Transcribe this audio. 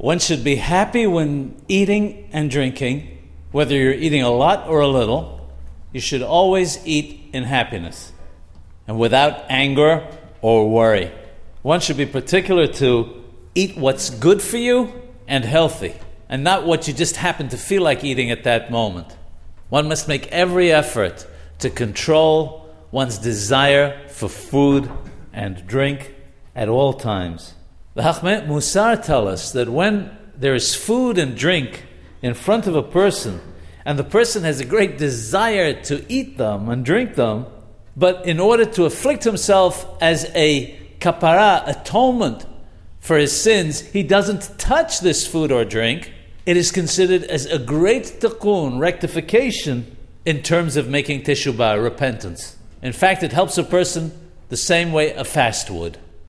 One should be happy when eating and drinking, whether you're eating a lot or a little. You should always eat in happiness and without anger or worry. One should be particular to eat what's good for you and healthy, and not what you just happen to feel like eating at that moment. One must make every effort to control one's desire for food and drink at all times. The Hachmei Musar tell us that when there is food and drink in front of a person, and the person has a great desire to eat them and drink them, but in order to afflict himself as a kapara, atonement for his sins, he doesn't touch this food or drink, it is considered as a great tikkun, rectification, in terms of making teshubah, repentance. In fact, it helps a person the same way a fast would.